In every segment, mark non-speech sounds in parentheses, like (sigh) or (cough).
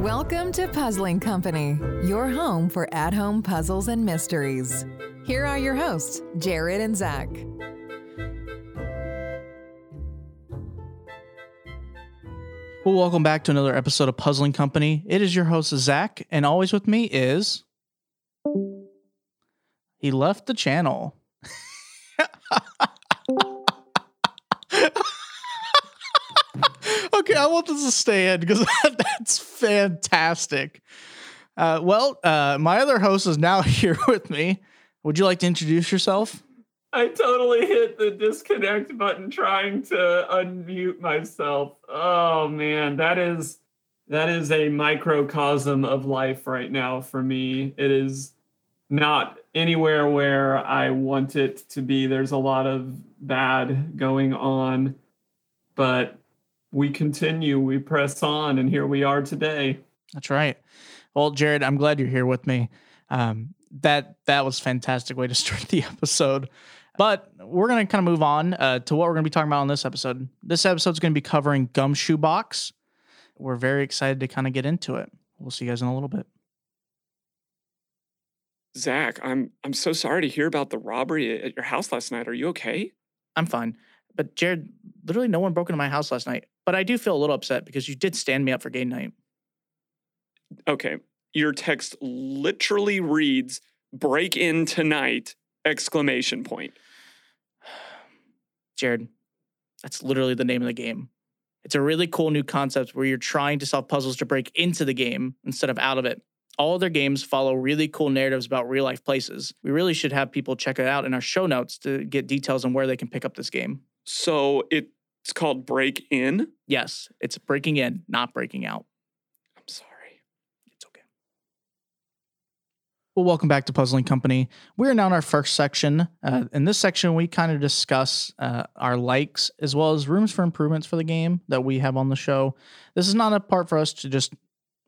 Welcome to Puzzling Company, your home for at home puzzles and mysteries. Here are your hosts, Jared and Zach. Well, welcome back to another episode of Puzzling Company. It is your host, Zach, and always with me is. He left the channel. (laughs) okay, I want this to stay in because (laughs) that's fantastic. Uh, well, uh, my other host is now (laughs) here with me. Would you like to introduce yourself? I totally hit the disconnect button trying to unmute myself. Oh man, that is that is a microcosm of life right now for me. It is not anywhere where I want it to be. There's a lot of bad going on, but we continue, we press on, and here we are today. That's right. Well, Jared, I'm glad you're here with me. Um, that that was fantastic way to start the (laughs) episode. But we're to kind of move on uh, to what we're to be talking about on this episode. This episode is going to be covering Gumshoe Box. We're very excited to kind of get into it. We'll see you guys in a little bit. Zach, I'm I'm so sorry to hear about the robbery at your house last night. Are you okay? I'm fine. But Jared, literally no one broke into my house last night. But I do feel a little upset because you did stand me up for game night. Okay. Your text literally reads break in tonight exclamation point. (sighs) Jared, that's literally the name of the game. It's a really cool new concept where you're trying to solve puzzles to break into the game instead of out of it. All of their games follow really cool narratives about real life places. We really should have people check it out in our show notes to get details on where they can pick up this game. So it's called Break In? Yes, it's breaking in, not breaking out. I'm sorry. It's okay. Well, welcome back to Puzzling Company. We are now in our first section. Uh, in this section, we kind of discuss uh, our likes as well as rooms for improvements for the game that we have on the show. This is not a part for us to just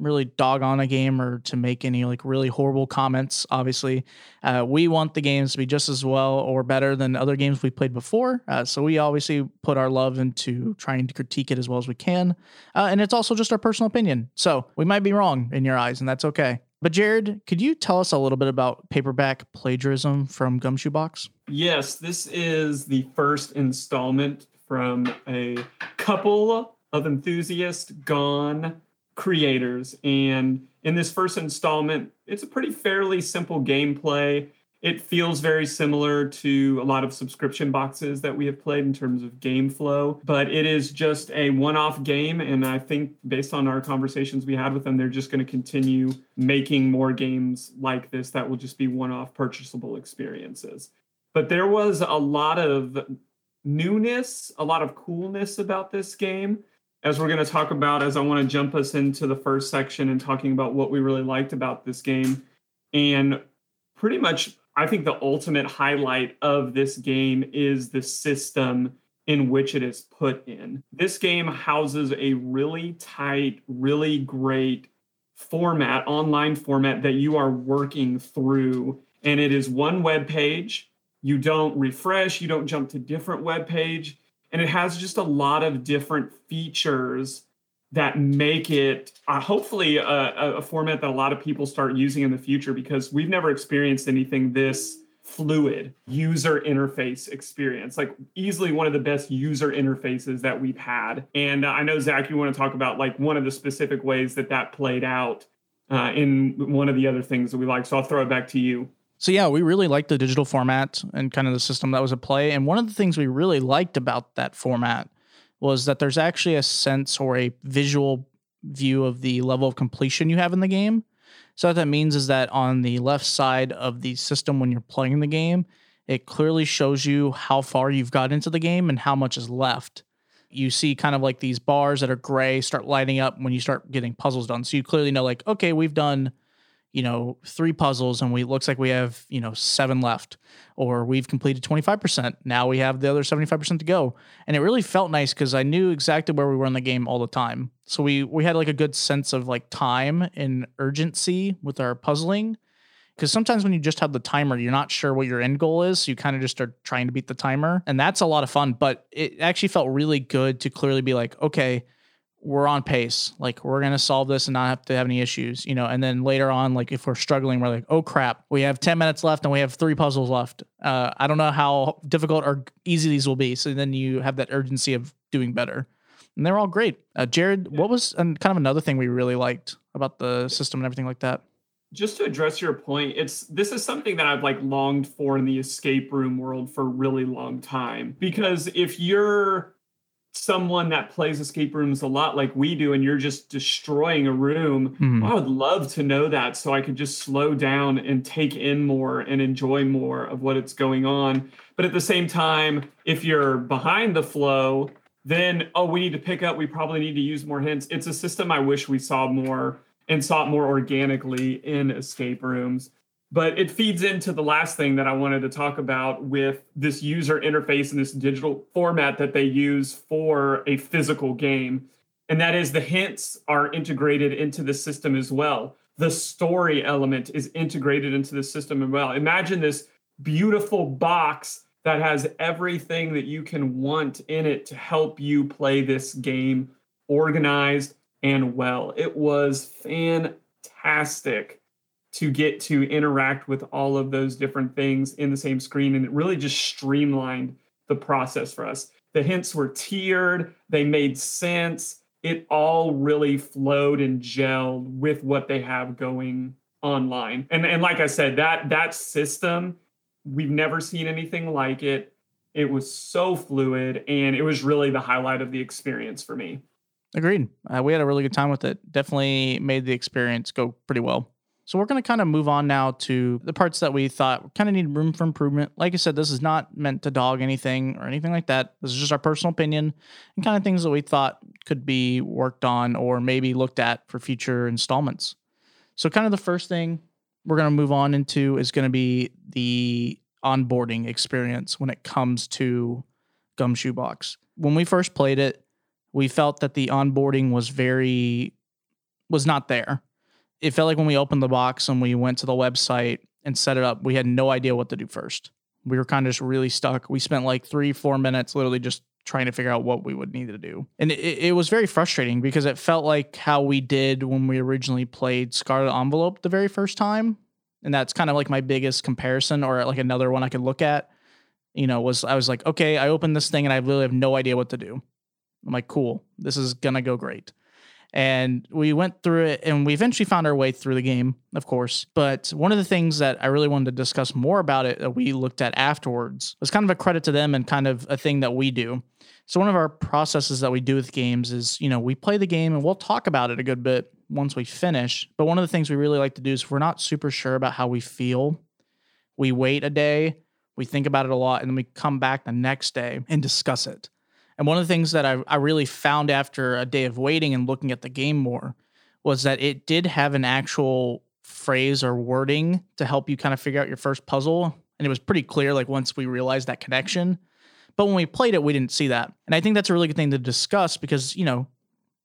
really dog on a game or to make any like really horrible comments. Obviously, uh, we want the games to be just as well or better than other games we played before. Uh, so we obviously put our love into trying to critique it as well as we can. Uh, and it's also just our personal opinion. So we might be wrong in your eyes, and that's okay. But Jared, could you tell us a little bit about paperback plagiarism from Gumshoe Box? Yes, this is the first installment from a couple of enthusiasts gone creators. And in this first installment, it's a pretty fairly simple gameplay. It feels very similar to a lot of subscription boxes that we have played in terms of game flow, but it is just a one off game. And I think based on our conversations we had with them, they're just going to continue making more games like this that will just be one off purchasable experiences. But there was a lot of newness, a lot of coolness about this game as we're going to talk about as I want to jump us into the first section and talking about what we really liked about this game. And pretty much, I think the ultimate highlight of this game is the system in which it is put in. This game houses a really tight, really great format, online format that you are working through. And it is one web page. You don't refresh, you don't jump to different web page and it has just a lot of different features that make it uh, hopefully a, a, format that a lot of people start using in the future because we've never experienced anything this fluid user interface experience like easily one of the best user interfaces that we've had. And uh, i know zach you want to talk about like one of the specific ways that that played out uh, in one of the other things that we like. So i'll throw it back to you so yeah, we really liked the digital format and kind of the system that was at play. And one of the things we really liked about that format was that there's actually a sense or a visual view of the level of completion you have in the game. So what that means is that on the left side of the system when you're playing the game, it clearly shows you how far you've got into the game and how much is left. You see kind of like these bars that are gray start lighting up when you start getting puzzles done. So you clearly know like, okay, we've done you know, three puzzles and we looks like we have, you know, seven left or we've completed 25%. Now we have the other 75% to go. And it really felt nice cuz I knew exactly where we were in the game all the time. So we we had like a good sense of like time and urgency with our puzzling because sometimes when you just have the timer, you're not sure what your end goal is. So you kind of just are trying to beat the timer. And that's a lot of fun. But it actually felt really good to clearly be like, okay, we're on pace. Like we're gonna solve this and not have to have any issues, you know. And then later on, like if we're struggling, we're like, oh crap, we have ten minutes left and we have three puzzles left. Uh, I don't know how difficult or easy these will be. So then you have that urgency of doing better, and they're all great. Uh, Jared, what was and kind of another thing we really liked about the system and everything like that? Just to address your point, it's this is something that I've like longed for in the escape room world for a really long time because if you're someone that plays escape rooms a lot like we do and you're just destroying a room. Mhm. i would love to know that so i could just slow down and take in more and enjoy more of what it's going on. But at the same time if you're behind the flow then oh we need to pick up. We probably need to use more hints. It's a system i wish we saw more and saw it more organically in escape rooms but it feeds into the last thing that I wanted to talk about with this user interface and this digital format that they use for a physical game. And that is the hints are integrated into the system as well. The story element is integrated into the system as well. Imagine this beautiful box that has everything that you can want in it to help you play this game organized and well. It was fantastic to get to interact with all of those different things in the same screen. And it really just streamlined the process for us. The hints were tiered, they made sense. It all really flowed and gelled with what they have going online. And, and like I said, that that system, we've never seen anything like it. It was so fluid and it was really the highlight of the experience for me. Agreed. Uh, we had a really good time with it. Definitely made the experience go pretty well. So we're going to kind of move on now to the parts that we thought kind of need room for improvement. Like I said, this is not meant to dog anything or anything like that. This is just our personal opinion and kind of things that we thought could be worked on or maybe looked at for future installments. So kind of the first thing we're going to move on into is going to be the onboarding experience when it comes to Gumshoe Box. When we first played it, we felt that the onboarding was very was not there. It felt like when we opened the box and we went to the website and set it up, we had no idea what to do first. We were kind of just really stuck. We spent like three, four minutes literally just trying to figure out what we would need to do. And it, it was very frustrating because it felt like how we did when we originally played Scarlet Envelope the very first time. And that's kind of like my biggest comparison or like another one I could look at. You know, was I was like, okay, I opened this thing and I really have no idea what to do. I'm like, cool, this is gonna go great. And we went through it and we eventually found our way through the game, of course. But one of the things that I really wanted to discuss more about it that we looked at afterwards was kind of a credit to them and kind of a thing that we do. So one of our processes that we do with games is, you know, we play the game and we'll talk about it a good bit once we finish. But one of the things we really like to do is if we're not super sure about how we feel, we wait a day, we think about it a lot, and then we come back the next day and discuss it. And one of the things that I, I really found after a day of waiting and looking at the game more was that it did have an actual phrase or wording to help you kind of figure out your first puzzle. And it was pretty clear, like once we realized that connection. But when we played it, we didn't see that. And I think that's a really good thing to discuss because, you know,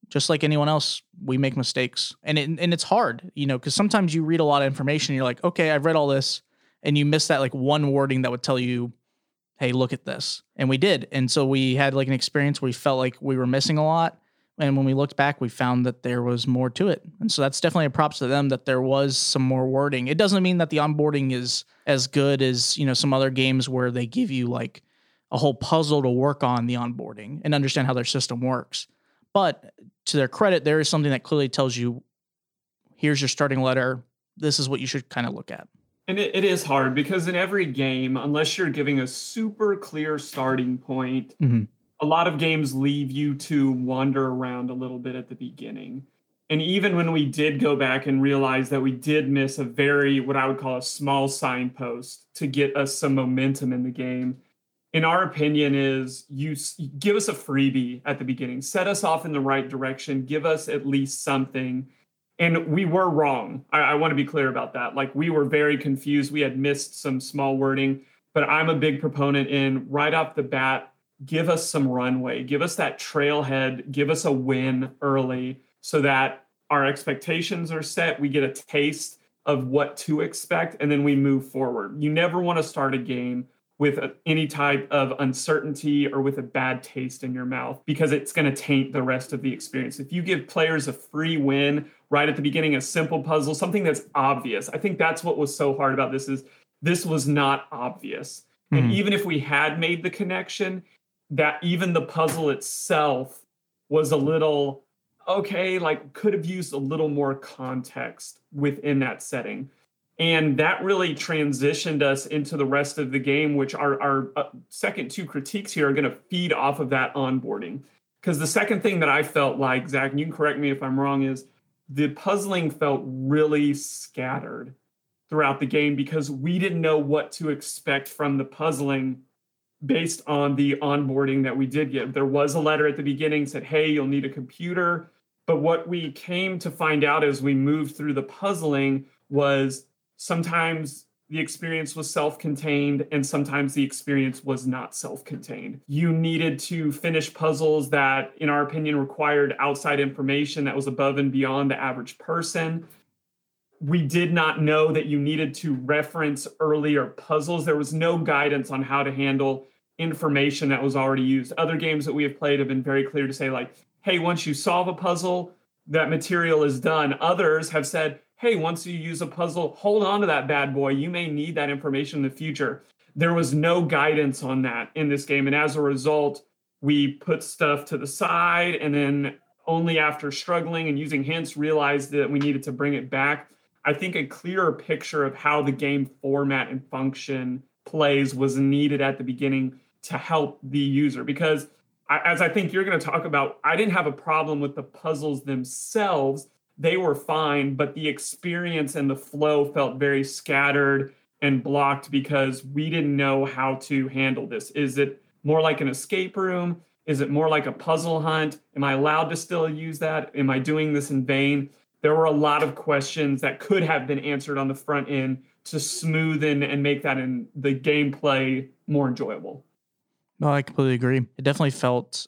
just like anyone else, we make mistakes. And it, and it's hard, you know, because sometimes you read a lot of information and you're like, okay, I've read all this. And you miss that like one wording that would tell you, hey, look at this. And we did. And so we had like an experience where we felt like we were missing a lot. And when we looked back, we found that there was more to it. And so that's definitely a props to them that there was some more wording. It doesn't mean that the onboarding is as good as, you know, some other games where they give you like a whole puzzle to work on the onboarding and understand how their system works. But to their credit, there is something that clearly tells you here's your starting letter. This is what you should kind of look at. And it, it is hard because in every game, unless you're giving a super clear starting point, Mhm. a lot of games leave you to wander around a little bit at the beginning. And even when we did go back and realize that we did miss a very, what I would call a small signpost to get us some momentum in the game, in our opinion, is you give us a freebie at the beginning, set us off in the right direction, give us at least something and we were wrong. I, I want to be clear about that. Like we were very confused. We had missed some small wording, but I'm a big proponent in right off the bat, give us some runway, give us that trailhead, give us a win early so that our expectations are set. We get a taste of what to expect and then we move forward. You never want to start a game with any type of uncertainty or with a bad taste in your mouth because it's going to taint the rest of the experience. If you give players a free win right at the beginning, a simple puzzle, something that's obvious. I think that's what was so hard about this is this was not obvious. Mm-hmm. And even if we had made the connection, that even the puzzle itself was a little okay, like could have used a little more context within that setting. And that really transitioned us into the rest of the game, which our, our uh, second two critiques here are going to feed off of that onboarding. Because the second thing that I felt like, Zach, and you can correct me if I'm wrong, is the puzzling felt really scattered throughout the game because we didn't know what to expect from the puzzling based on the onboarding that we did get. There was a letter at the beginning said, "Hey, you'll need a computer." But what we came to find out as we moved through the puzzling was sometimes the experience was self contained and sometimes the experience was not self contained. You needed to finish puzzles that, in our opinion, required outside information that was above and beyond the average person. We did not know that you needed to reference earlier puzzles. There was no guidance on how to handle information that was already used. Other games that we have played have been very clear to say, like, hey, once you solve a puzzle, that material is done. Others have said, hey, once you use a puzzle, hold on to that bad boy. You may need that information in the future. There was no guidance on that in this game. And as a result, we put stuff to the side and then only after struggling and using hints realized that we needed to bring it back. I think a clearer picture of how the game format and function plays was needed at the beginning to help the user because as I think you're going to talk about, I didn't have a problem with the puzzles themselves. They were fine, but the experience and the flow felt very scattered and blocked because we didn't know how to handle this. Is it more like an escape room? Is it more like a puzzle hunt? Am I allowed to still use that? Am I doing this in vain? There were a lot of questions that could have been answered on the front end to smoothen and make that in the gameplay more enjoyable. No, I completely agree. It definitely felt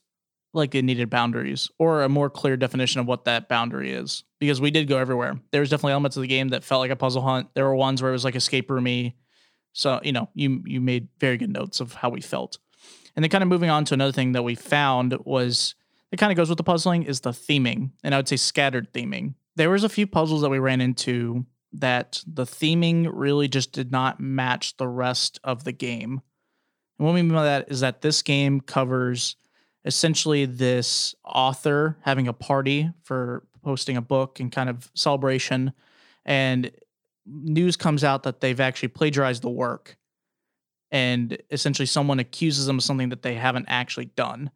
like it needed boundaries or a more clear definition of what that boundary is because we did go everywhere. There was definitely elements of the game that felt like a puzzle hunt. There were ones where it was like escape roomy. So, you know, you you made very good notes of how we felt. And then kind of moving on to another thing that we found was it kind of goes with the puzzling is the theming. And I would say scattered theming. There was a few puzzles that we ran into that the theming really just did not match the rest of the game. And what we mean by that is that this game covers essentially this author having a party for posting a book and kind of celebration. And news comes out that they've actually plagiarized the work. And essentially, someone accuses them of something that they haven't actually done.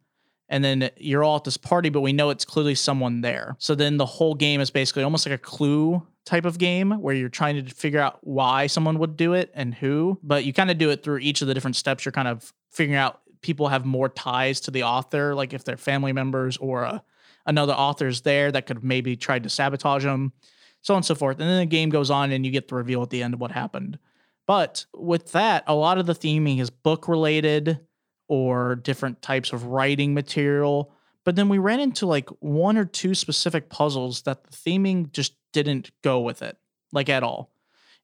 And then you're all at this party, but we know it's clearly someone there. So then the whole game is basically almost like a clue type of game where you're trying to figure out why someone would do it and who, but you kind of do it through each of the different steps. You're kind of figuring out people have more ties to the author, like if they're family members or uh, another author's there that could maybe try to sabotage them, so on and so forth. And then the game goes on and you get the reveal at the end of what happened. But with that, a lot of the theming is book related or different types of writing material. But then we ran into like one or two specific puzzles that the theming just didn't go with it, like at all.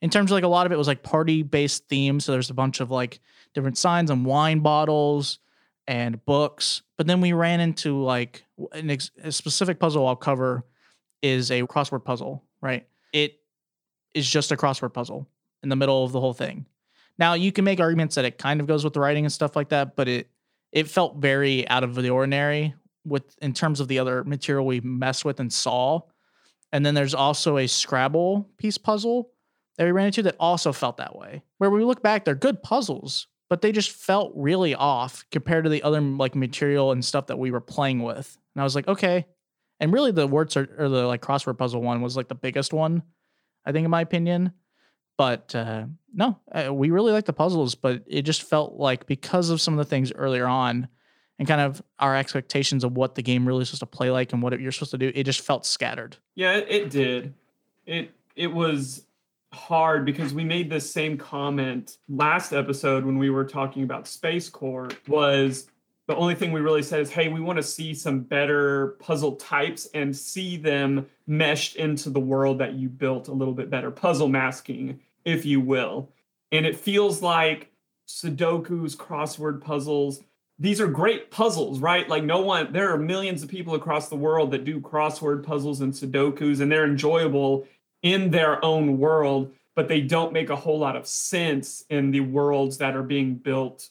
In terms of like a lot of it was like party based themes. So there's a bunch of like different signs on wine bottles and books. But then we ran into like ex- a specific puzzle I'll cover is a crossword puzzle, right? It is just a crossword puzzle in the middle of the whole thing. Now you can make arguments that it kind of goes with the writing and stuff like that, but it it felt very out of the ordinary with in terms of the other material we messed with and saw. And then there's also a Scrabble piece puzzle that we ran into that also felt that way. Where we look back, they're good puzzles, but they just felt really off compared to the other like material and stuff that we were playing with. And I was like, okay. And really, the words or the like crossword puzzle one was like the biggest one, I think, in my opinion. But uh, no, uh, we really like the puzzles, but it just felt like because of some of the things earlier on, and kind of our expectations of what the game really is supposed to play like and what you're supposed to do, it just felt scattered. Yeah, it did. It it was hard because we made this same comment last episode when we were talking about Space Corp was the only thing we really said is, hey, we want to see some better puzzle types and see them meshed into the world that you built a little bit better, puzzle masking, if you will. And it feels like Sudoku's, crossword puzzles, these are great puzzles, right? Like no one, there are millions of people across the world that do crossword puzzles and Sudokus, and they're enjoyable in their own world, but they don't make a whole lot of sense in the worlds that are being built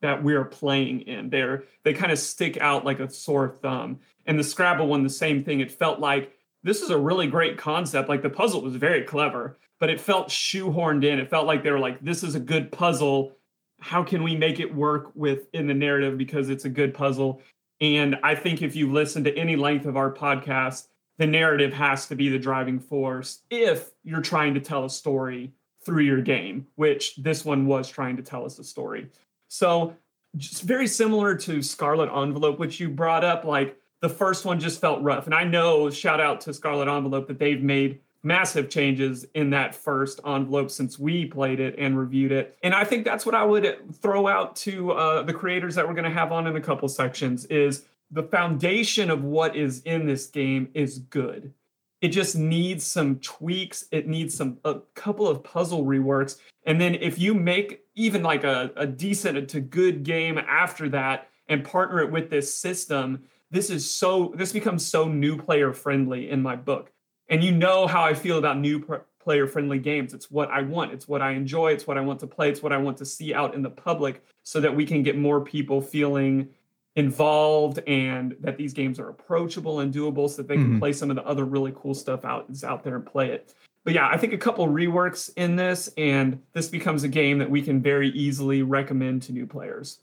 that we're playing in. They're they kind of stick out like a sore thumb. And the Scrabble one, the same thing. It felt like this is a really great concept. Like the puzzle was very clever, but it felt shoehorned in. It felt like they were like, this is a good puzzle. How can we make it work within the narrative because it's a good puzzle? And I think if you listen to any length of our podcast, the narrative has to be the driving force if you're trying to tell a story through your game, which this one was trying to tell us a story. So, just very similar to Scarlet Envelope, which you brought up, like the first one just felt rough. And I know, shout out to Scarlet Envelope, that they've made massive changes in that first envelope since we played it and reviewed it. And I think that's what I would throw out to uh, the creators that we're going to have on in a couple sections is the foundation of what is in this game is good. It just needs some tweaks. It needs some a couple of puzzle reworks. And then if you make even like a, a decent to good game after that and partner it with this system, this is so this becomes so new player friendly in my book. And you know how I feel about new pr- player friendly games. It's what I want. It's what I enjoy. It's what I want to play. It's what I want to see out in the public so that we can get more people feeling involved and that these games are approachable and doable so that they can mm-hmm. play some of the other really cool stuff out is out there and play it. But yeah, I think a couple reworks in this and this becomes a game that we can very easily recommend to new players.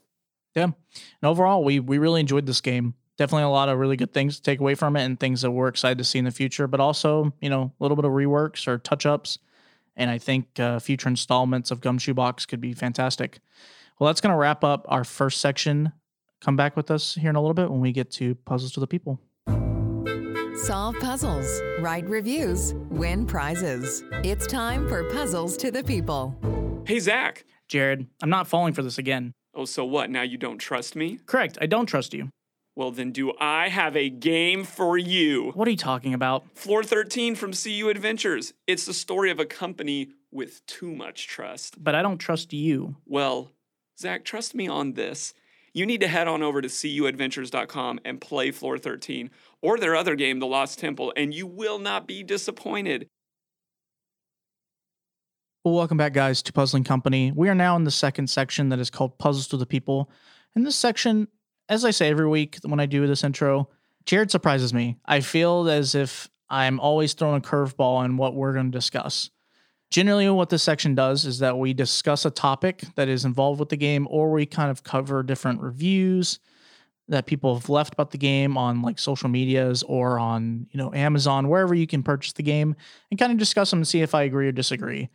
Yeah. And overall, we we really enjoyed this game. Definitely a lot of really good things to take away from it and things that we're excited to see in the future, but also, you know, a little bit of reworks or touch ups. And I think uh, future installments of Gumshoe Box could be fantastic. Well, that's going to wrap up our first section come back with us here in a little bit when we get to Puzzles to the People. Solve puzzles, write reviews, win prizes. It's time for Puzzles to the People. Hey, Zach. Jared, I'm not falling for this again. Oh, so what? Now you don't trust me? Correct. I don't trust you. Well, then, do I have a game for you? What are you talking about? Floor 13 from CU Adventures. It's the story of a company with too much trust. But I don't trust you. Well, Zach, trust me on this you need to head on over to cuadventures.com and play Floor 13 or their other game, The Lost Temple, and you will not be disappointed. Well, welcome back, guys, to Puzzling Company. We are now in the second section that is called Puzzles to the People. In this section, as I say every week when I do this intro, Jared surprises me. I feel as if I'm always throwing a curveball in what we're going to discuss. Generally, what this section does is that we discuss a topic that is involved with the game, or we kind of cover different reviews that people have left about the game on like social medias or on you know Amazon, wherever you can purchase the game, and kind of discuss them and see if I agree or disagree.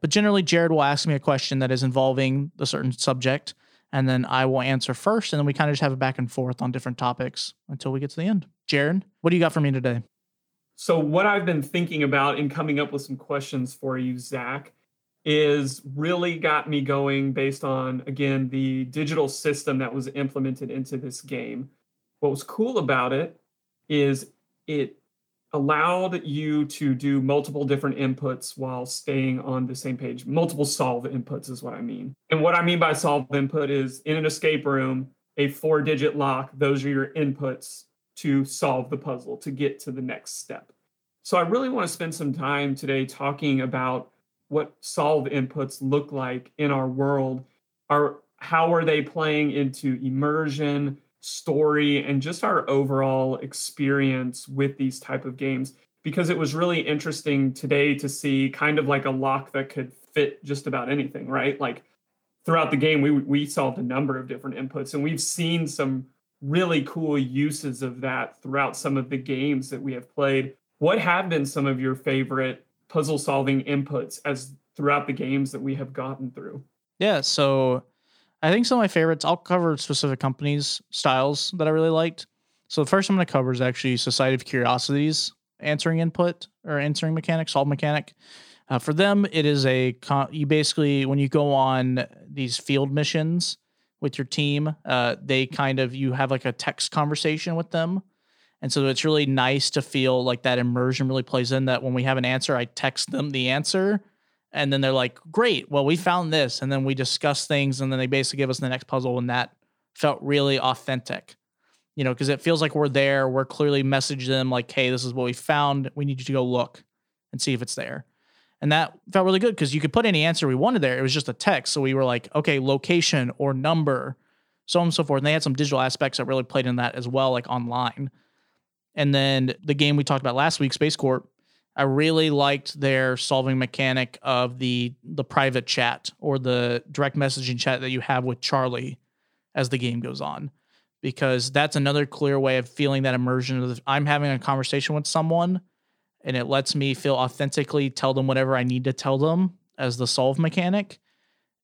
But generally, Jared will ask me a question that is involving a certain subject, and then I will answer first, and then we kind of just have a back and forth on different topics until we get to the end. Jared, what do you got for me today? So, what I've been thinking about in coming up with some questions for you, Zach, is really got me going based on, again, the digital system that was implemented into this game. What was cool about it is it allowed you to do multiple different inputs while staying on the same page. Multiple solve inputs is what I mean. And what I mean by solve input is in an escape room, a four digit lock, those are your inputs to solve the puzzle to get to the next step. So I really want to spend some time today talking about what solve inputs look like in our world. Are how are they playing into immersion, story, and just our overall experience with these type of games? Because it was really interesting today to see kind of like a lock that could fit just about anything, right? Like throughout the game, we we solved a number of different inputs, and we've seen some really cool uses of that throughout some of the games that we have played. What have been some of your favorite puzzle solving inputs as throughout the games that we have gotten through? Yeah, so I think some of my favorites, I'll cover specific companies, styles that I really liked. So the first I'm going to cover is actually Society of Curiosities answering input or answering mechanic, solve mechanic. Uh, for them, it is a you basically when you go on these field missions, with your team. Uh, they kind of you have like a text conversation with them, and so it's really nice to feel like that immersion really plays in. That when we have an answer, I text them the answer, and then they're like, "Great, well we found this," and then we discuss things, and then they basically give us the next puzzle, and that felt really authentic. You know, because it feels like we're there. We're clearly messaging them like, "Hey, this is what we found. We need you to go look and see if it's there." And that felt really good because you could put any answer we wanted there. It was just a text. So we were like, okay, location or number, so on and so forth. And they had some digital aspects that really played in that as well, like online. And then the game we talked about last week, Space Corp, I really liked their solving mechanic of the the private chat or the direct messaging chat that you have with Charlie as the game goes on. Because that's another clear way of feeling that immersion of I'm having a conversation with someone and it lets me feel authentically tell them whatever I need to tell them as the solve mechanic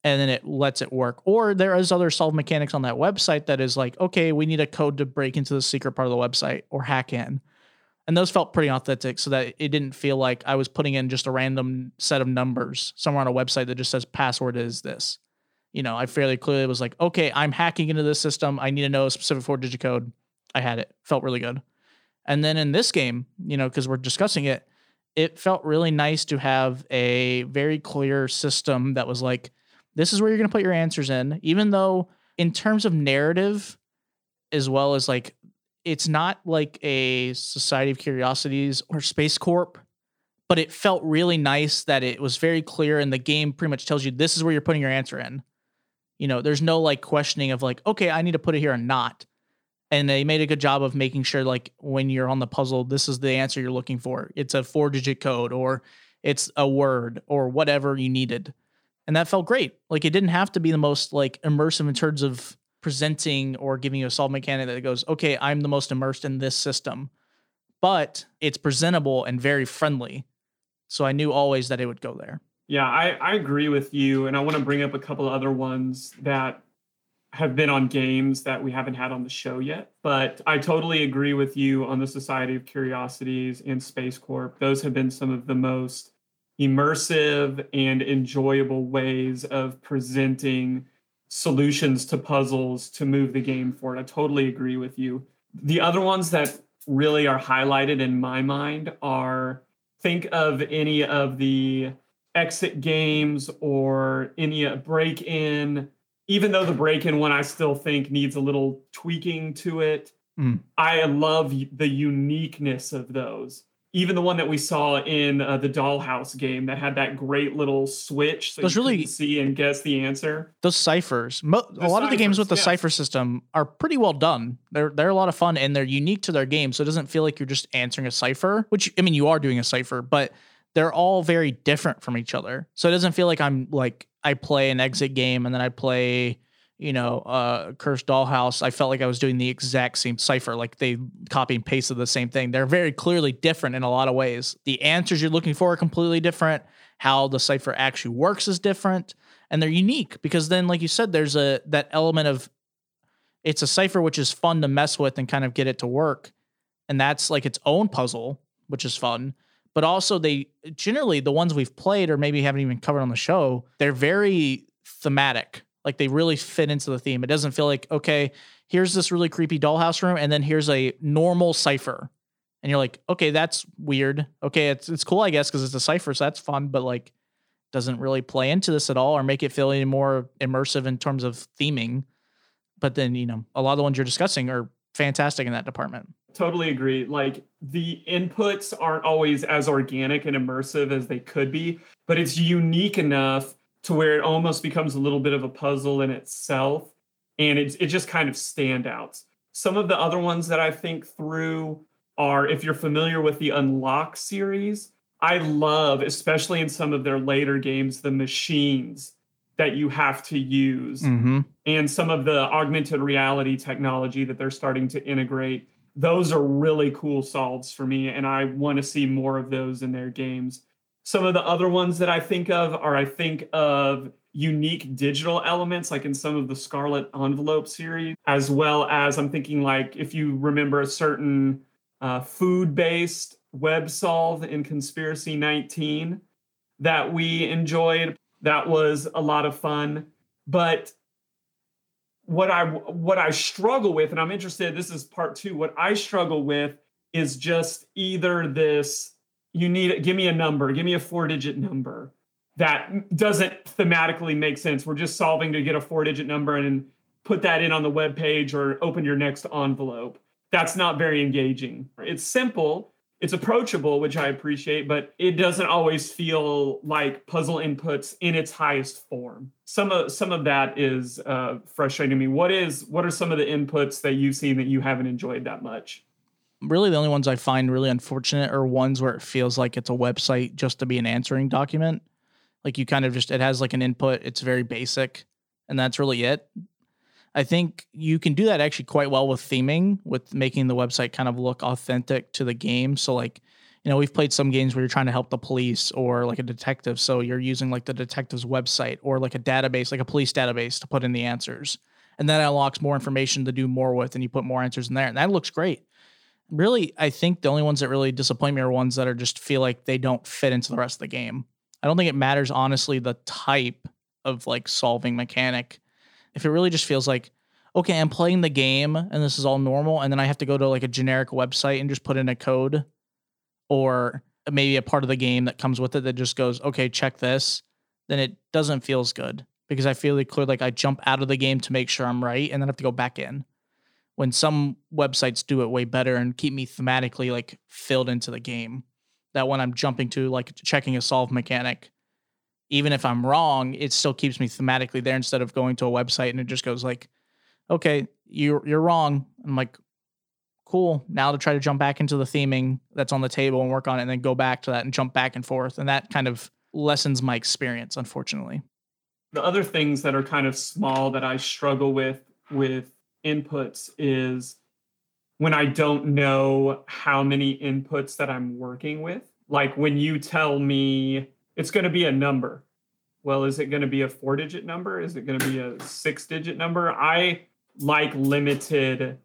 and then it lets it work. Or there is other solve mechanics on that website that is like, okay, we need a code to break into the secret part of the website or hack in. And those felt pretty authentic so that it didn't feel like I was putting in just a random set of numbers somewhere on a website that just says password is this. You know, I fairly clearly was like, okay, I'm hacking into this system. I need to know a specific four digit code. I had it. Felt really good. And then in this game, you know, because we're discussing it, it felt really nice to have a very clear system that was like, this is where you're going to put your answers in, even though in terms of narrative, as well as like, it's not like a Society of Curiosities or Space Corp, but it felt really nice that it was very clear and the game pretty much tells you this is where you're putting your answer in. You know, there's no like questioning of like, okay, I need to put it here or not and they made a good job of making sure like when you're on the puzzle this is the answer you're looking for. It's a four digit code or it's a word or whatever you needed. And that felt great. Like it didn't have to be the most like immersive in terms of presenting or giving you a solve mechanic that goes okay i'm the most immersed in this system. But it's presentable and very friendly so i knew always that it would go there. Yeah i, I agree with you and i want to bring up a couple other ones that have been on games that we haven't had on the show yet. But I totally agree with you on the Society of Curiosities and Space Corp. Those have been some of the most immersive and enjoyable ways of presenting solutions to puzzles to move the game forward. I totally agree with you. The other ones that really are highlighted in my mind are think of any of the exit games or any break in even though the break-in one I still think needs a little tweaking to it, mm. I love the uniqueness of those. Even the one that we saw in uh, the Dollhouse game that had that great little switch, so those you really see and guess the answer. Those ciphers, Mo- the a lot ciphers, of the games with the cipher system are pretty well done. They're they're a lot of fun and they're unique to their game, so it doesn't feel like you're just answering a cipher. Which I mean, you are doing a cipher, but they're all very different from each other. So it doesn't feel like I'm like I play an exit game and then I play, you know, uh Cursed Dollhouse. I felt like I was doing the exact same cipher, like they copy and pasted the same thing. They're very clearly different in a lot of ways. The answers you're looking for are completely different. How the cipher actually works is different, and they're unique because then, like you said, there's a that element of it's a cipher which is fun to mess with and kind of get it to work, and that's like its own puzzle, which is fun but also they generally the ones we've played or maybe haven't even covered on the show, they're very thematic. Like they really fit into the theme. It doesn't feel like, okay, here's this really creepy dollhouse room, and then here's a normal cipher. And you're like, okay, that's weird. Okay, it's it's cool, I guess, because it's a cipher, so that's fun, but like doesn't really play into this at all or make it feel any more immersive in terms of theming. But then, you know, a lot of the ones you're discussing are fantastic in that department. Totally agree. Like the inputs aren't always as organic and immersive as they could be, but it's unique enough to where it almost becomes a little bit of a puzzle in itself. And it's it just kind of standouts. Some of the other ones that I think through are if you're familiar with the Unlock series, I love, especially in some of their later games, the machines that you have to use mm-hmm. and some of the augmented reality technology that they're starting to integrate those are really cool solves for me and i want to see more of those in their games. Some of the other ones that i think of are i think of unique digital elements like in some of the scarlet envelope series as well as i'm thinking like if you remember a certain uh, food based web solve in conspiracy 19 that we enjoyed that was a lot of fun. But what I what I struggle with, and I'm interested. This is part two. What I struggle with is just either this. You need give me a number, give me a four digit number that doesn't thematically make sense. We're just solving to get a four digit number and put that in on the web page or open your next envelope. That's not very engaging. It's simple, it's approachable, which I appreciate, but it doesn't always feel like puzzle inputs in its highest form. Some of some of that is uh, frustrating me. What is what are some of the inputs that you've seen that you haven't enjoyed that much? Really, the only ones I find really unfortunate are ones where it feels like it's a website just to be an answering document. Like you kind of just it has like an input. It's very basic, and that's really it. I think you can do that actually quite well with theming, with making the website kind of look authentic to the game. So, like, you know, we've played some games where you're trying to help the police or like a detective. So you're using like the detective's website or like a database, like a police database to put in the answers. And that unlocks more information to do more with, and you put more answers in there. And that looks great. Really, I think the only ones that really disappoint me are ones that are just feel like they don't fit into the rest of the game. I don't think it matters, honestly, the type of like solving mechanic if it really just feels like okay i'm playing the game and this is all normal and then i have to go to like a generic website and just put in a code or maybe a part of the game that comes with it that just goes okay check this then it doesn't feel as good because i feel like clear like i jump out of the game to make sure i'm right and then I have to go back in when some websites do it way better and keep me thematically like filled into the game. That when i'm jumping to like checking a solve mechanic even if I'm wrong, it still keeps me thematically there instead of going to a website and it just goes like, okay, you're you're wrong. I'm like, cool. Now to try to jump back into the theming that's on the table and work on it and then go back to that and jump back and forth. And that kind of lessens my experience, unfortunately. The other things that are kind of small that I struggle with with inputs is when I don't know how many inputs that I'm working with. Like when you tell me it's going to be a number. Well, is it going to be a four digit number? Is it going to be a six digit number? I like limited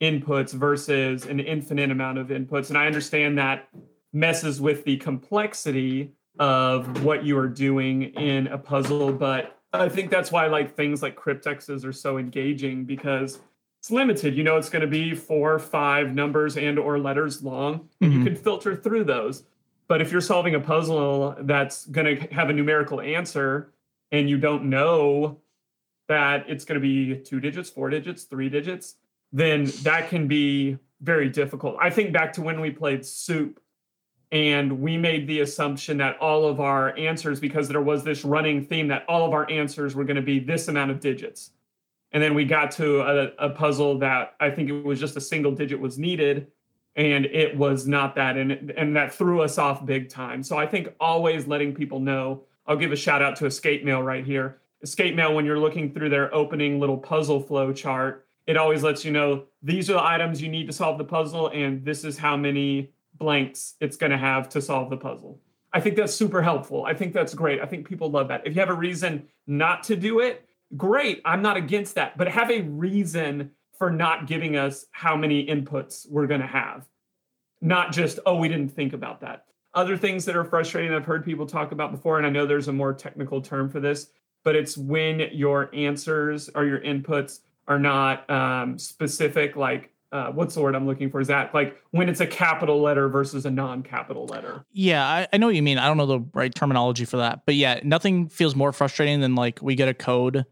inputs versus an infinite amount of inputs. And I understand that messes with the complexity of what you are doing in a puzzle. But I think that's why like things like cryptexes are so engaging because it's limited. You know, it's going to be four, five numbers and or letters long, mm-hmm. you can filter through those. But if you're solving a puzzle that's going to have a numerical answer and you don't know that it's going to be two digits, four digits, three digits, then that can be very difficult. I think back to when we played Soup and we made the assumption that all of our answers, because there was this running theme that all of our answers were going to be this amount of digits. And then we got to a, a puzzle that I think it was just a single digit was needed and it was not that and and that threw us off big time. So i think always letting people know i'll give a shout out to escape mail right here. Escape mail when you're looking through their opening little puzzle flow chart it always lets you know these are the items you need to solve the puzzle and this is how many blanks it's going to have to solve the puzzle. I think that's super helpful. I think that's great. I think people love that. If you have a reason not to do it great i'm not against that. But have a reason for not giving us how many inputs we're going to have. Not just, oh, we didn't think about that. Other things that are frustrating, I've heard people talk about before, and I know there's a more technical term for this, but it's when your answers or your inputs are not um, specific, like uh, what's the word I'm looking for? Is that like when it's a capital letter versus a non-capital letter? Yeah, I, I, know what you mean. I don't know the right terminology for that, but yeah, nothing feels more frustrating than like we get a code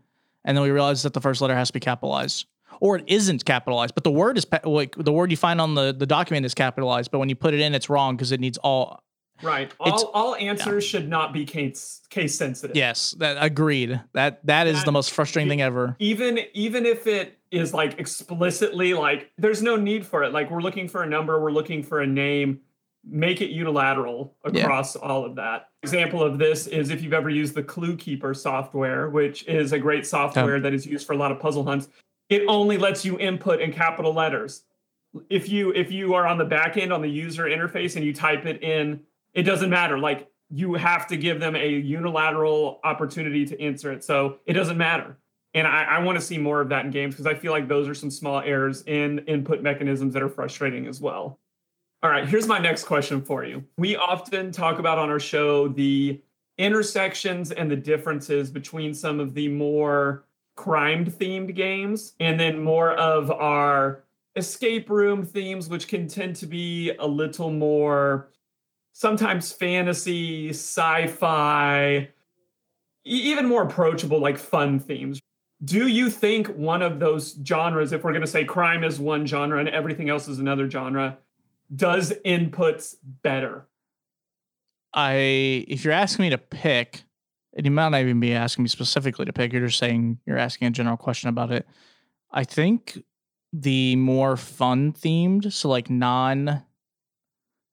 and then we realize that the first letter has to be capitalized or it isn't capitalized, but the word is like the word you find on the the document is capitalized, but when you put it in, it's wrong because it needs all. Right. All all answers yeah. should not be case case sensitive. Yes, that agreed. That that is that, the most frustrating thing ever. Even even if it is like explicitly like there's no need for it. Like we're looking for a number, we're looking for a name. Make it unilateral across yeah. all of that. Example of this is if you've ever used the Clue Keeper software, which is a great software oh. that is used for a lot of puzzle hunts it only lets you input in capital letters. If you if you are on the back end on the user interface and you type it in, it doesn't matter. Like you have to give them a unilateral opportunity to answer it. So it doesn't matter. And I, I want to see more of that in games because I feel like those are some small errors in input mechanisms that are frustrating as well. All right, here's my next question for you. We often talk about on our show the intersections and the differences between some of the more crime themed games, and then more of our escape room themes, which can tend to be a little more sometimes fantasy, sci fi, even more approachable, like fun themes. Do you think one of those genres, if we're going to say crime is one genre and everything else is another genre, does inputs better? I, if you're asking me to pick, and you might not even be asking me specifically to pick, you're just saying you're asking a general question about it. I think the more fun themed, so like non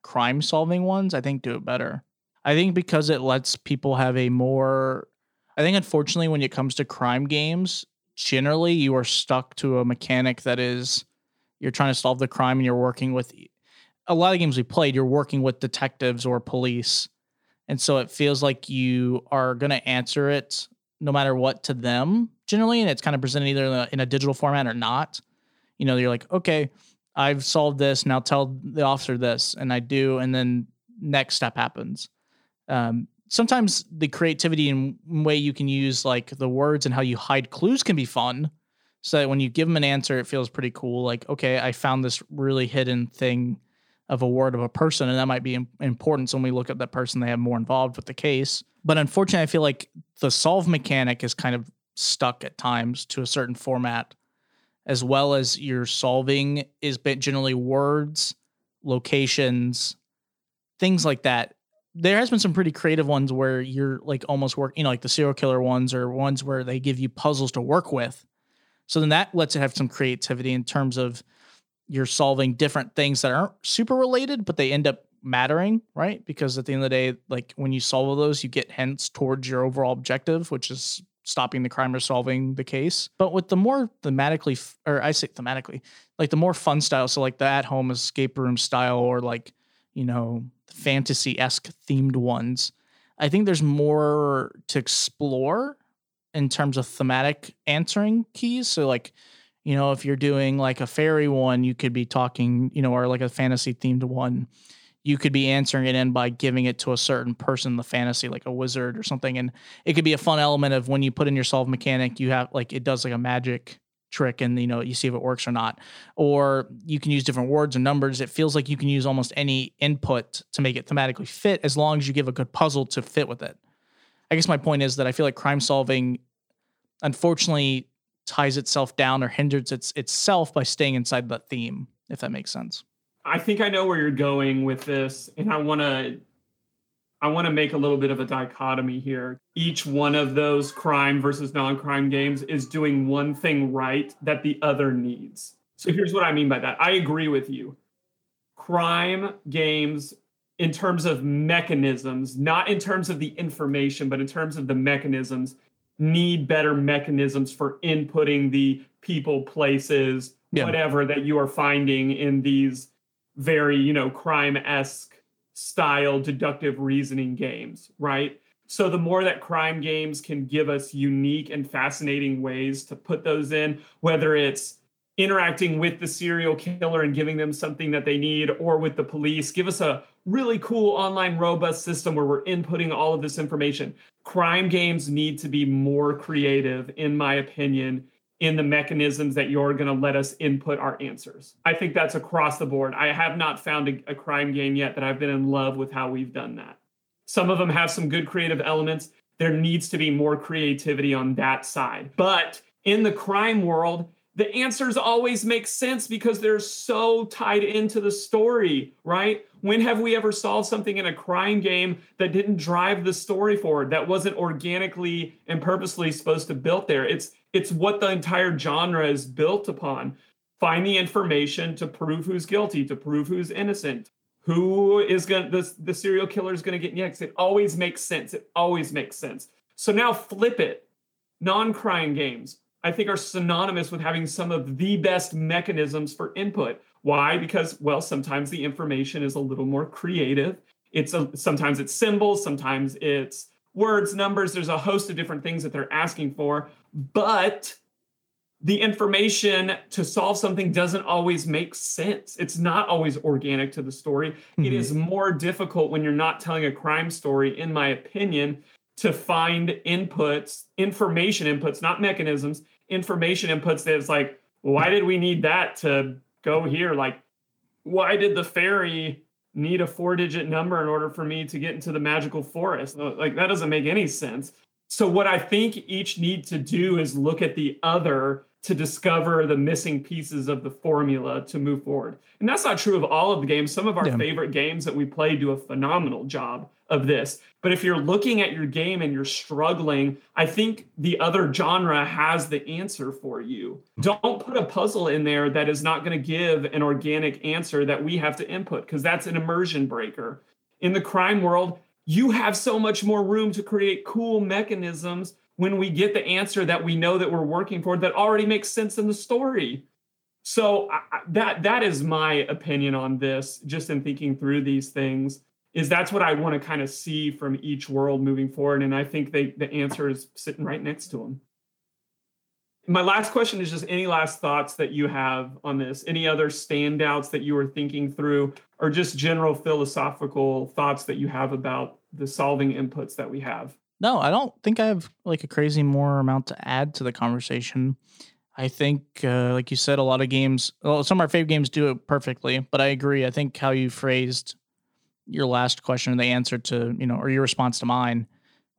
crime solving ones, I think do it better. I think because it lets people have a more I think unfortunately when it comes to crime games, generally you are stuck to a mechanic that is you're trying to solve the crime and you're working with a lot of games we played, you're working with detectives or police. And so it feels like you are going to answer it no matter what to them generally. And it's kind of presented either in a, in a digital format or not. You know, you're like, okay, I've solved this. Now tell the officer this. And I do. And then next step happens. Um, sometimes the creativity and way you can use like the words and how you hide clues can be fun. So that when you give them an answer, it feels pretty cool. Like, okay, I found this really hidden thing of a word of a person, and that might be important. So when we look at that person, they have more involved with the case. But unfortunately, I feel like the solve mechanic is kind of stuck at times to a certain format, as well as your solving is generally words, locations, things like that. There has been some pretty creative ones where you're like almost work, you know, like the serial killer ones or ones where they give you puzzles to work with. So then that lets it have some creativity in terms of you're solving different things that aren't super related, but they end up mattering, right? Because at the end of the day, like when you solve those, you get hints towards your overall objective, which is stopping the crime or solving the case. But with the more thematically, or I say thematically, like the more fun style, so like the at home escape room style, or like, you know, fantasy esque themed ones, I think there's more to explore in terms of thematic answering keys. So, like, you know, if you're doing like a fairy one, you could be talking, you know, or like a fantasy themed one, you could be answering it in by giving it to a certain person, the fantasy, like a wizard or something. And it could be a fun element of when you put in your solve mechanic, you have like it does like a magic trick and you know you see if it works or not. Or you can use different words and numbers. It feels like you can use almost any input to make it thematically fit as long as you give a good puzzle to fit with it. I guess my point is that i feel like crime solving unfortunately ties itself down or hinders its itself by staying inside that theme, if that makes sense. I think I know where you're going with this, and I want to I want to make a little bit of a dichotomy here. Each one of those crime versus non-crime games is doing one thing right that the other needs. So here's what I mean by that. I agree with you. Crime games in terms of mechanisms, not in terms of the information, but in terms of the mechanisms, need better mechanisms for inputting the people, places, yeah. whatever that you are finding in these very, you know, crime esque style deductive reasoning games, right? So the more that crime games can give us unique and fascinating ways to put those in, whether it's interacting with the serial killer and giving them something that they need or with the police, give us a really cool online robust system where we're inputting all of this information crime games need to be more creative, in my opinion, in the mechanisms that you're going to let us input our answers. I think that's across the board. I have not found a, a, crime game yet that I've been in love with how we've done that. Some of them have some good creative elements. There needs to be more creativity on that side. But in the crime world, the answers always make sense because they're so tied into the story, right? When have we ever solved something in a crime game that didn't drive the story forward, that wasn't organically and purposely supposed to build there? It's it's what the entire genre is built upon. Find the information to prove who's guilty, to prove who's innocent, who is gonna the, the serial killer is gonna get next. It always makes sense. It always makes sense. So now flip it. Non-crime games I think are synonymous with having some of the best mechanisms for input. Why? Because well, sometimes the information is a little more creative. It's a, sometimes it's symbols, sometimes it's words, numbers. There's a host of different things that they're asking for, but the information to solve something doesn't always make sense. It's not always organic to the story. Mm-hmm. It is more difficult when you're not telling a crime story, in my opinion, to find inputs, information inputs, not mechanisms, information inputs that it's like, why did we need that to go here? Like, why did the fairy need a four digit number in order for me to get into the magical forest? Uh, like, that doesn't make any sense. So, what I think each need to do is look at the other to discover the missing pieces of the formula to move forward. And that's not true of all of the games. Some of our yeah. favorite games that we play do a phenomenal job of this. But if you're looking at your game and you're struggling, I think the other genre has the answer for you. Don't put a puzzle in there that is not going to give an organic answer that we have to input because that's an immersion breaker. In the crime world, you have so much more room to create cool mechanisms when we get the answer that we know that we're working for that already makes sense in the story. So I, that that is my opinion on this just in thinking through these things is that's what I want to kind of see from each world moving forward and I think they the answer is sitting right next to them. My last question is just any last thoughts that you have on this? Any other standouts that you were thinking through or just general philosophical thoughts that you have about the solving inputs that we have? No, I don't think I have like a crazy more amount to add to the conversation. I think, uh, like you said, a lot of games, well, some of our favorite games do it perfectly, but I agree. I think how you phrased your last question and the answer to, you know, or your response to mine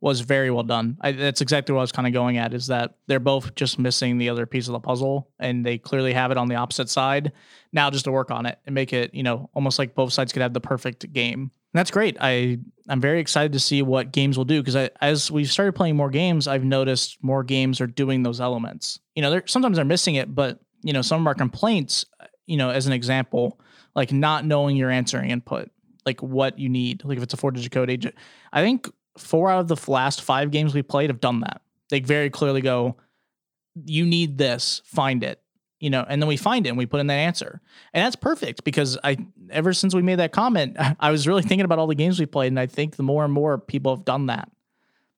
was very well done. I, that's exactly what I was kind of going at is that they're both just missing the other piece of the puzzle and they clearly have it on the opposite side. Now just to work on it and make it, you know, almost like both sides could have the perfect game. And that's great. I I'm very excited to see what games will do because as we've started playing more games, I've noticed more games are doing those elements. You know, they're sometimes they're missing it, but you know, some of our complaints, you know, as an example, like not knowing your answering input, like what you need, like if it's a four digit code agent. I think four out of the last five games we played have done that. They very clearly go, you need this, find it you know, and then we find it and we put in that answer. And that's perfect because I ever since we made that comment, (laughs) I was really thinking about all the games we played and I think the more and more people have done that.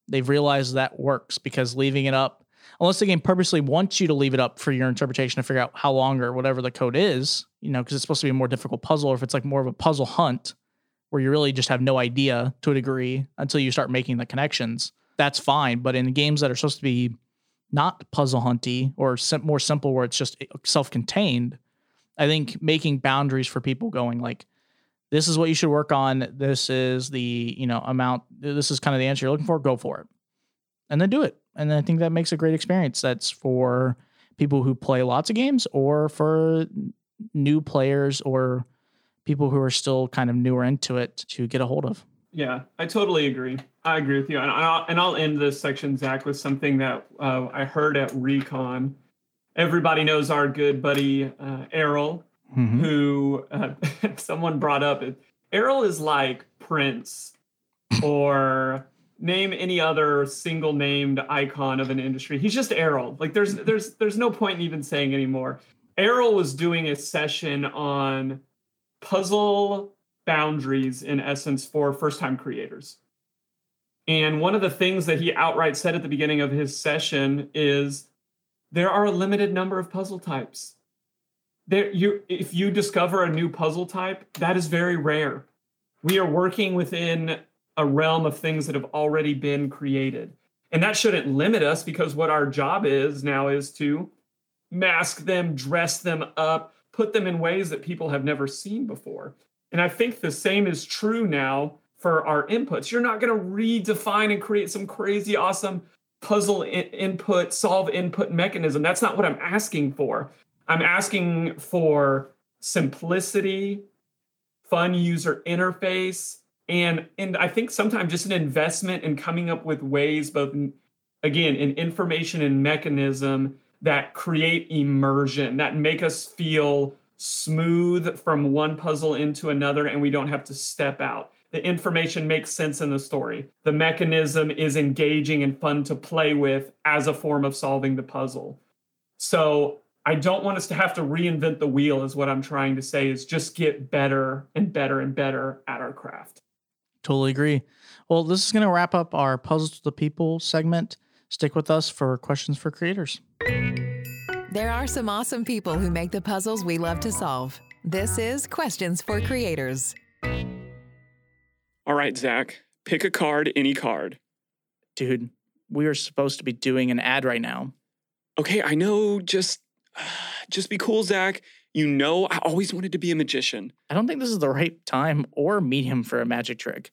They've realized that works because leaving it up unless the game purposely wants you to leave it up for your interpretation to figure out how long or whatever the code is, you know, because it's supposed to be a more difficult puzzle or if it's like more of a puzzle hunt where you really just have no idea to a degree until you start making the connections. That's fine, but in games that are supposed to be not puzzle hunty or sim- more simple where it's just eh, self-contained i think making boundaries for people going like this is what you should work on. This is the you know amount this is kind of the answer you're looking for. Go for it. And then do it. And i think that makes a great experience. That's for people who play lots of games or for new players or people who are still kind of newer into it to get a hold of yeah, I totally agree. I agree with you. And I'll, and I'll end this section, Zach, with something that uh, I heard at Recon. Everybody knows our good buddy uh, Errol, mm-hmm. who uh, (laughs) someone brought up. Errol is like Prince (laughs) or name any other single named icon of an industry. He's just Errol. Like there's there's there's no point in even saying anymore. Errol was doing a session on puzzle boundaries in essence for first time creators. And one of the things that he outright said at the beginning of his session is there are a limited number of puzzle types. There you if you discover a new puzzle type, that is very rare. We are working within a realm of things that have already been created. And that shouldn't limit us because what our job is now is to mask them, dress them up, put them in ways that people have never seen before. And I think the same is true now for our inputs. You're not going to redefine and create some crazy, awesome puzzle in- input, solve input mechanism. That's not what I'm asking for. I'm asking for simplicity, fun user interface, and and I think sometimes just an investment in coming up with ways, both again in information and mechanism that create immersion, that make us feel smooth from one puzzle into another and we don't have to step out. The information makes sense in the story. The mechanism is engaging and fun to play with as a form of solving the puzzle. So I don't want us to have to reinvent the wheel, is what I'm trying to say, is just get better and better and better at our craft. Totally agree. Well, this is going to wrap up our Puzzles to the People segment. Stick with us for questions for creators. There are some awesome people who make the puzzles we love to solve. This is Questions for Creators. All right, Zach, pick a card, any card. Dude, we are supposed to be doing an ad right now. Okay, I know. Just, (sighs) just be cool, Zach. You know, I always wanted to be a magician. I don't think this is the right time or medium for a magic trick.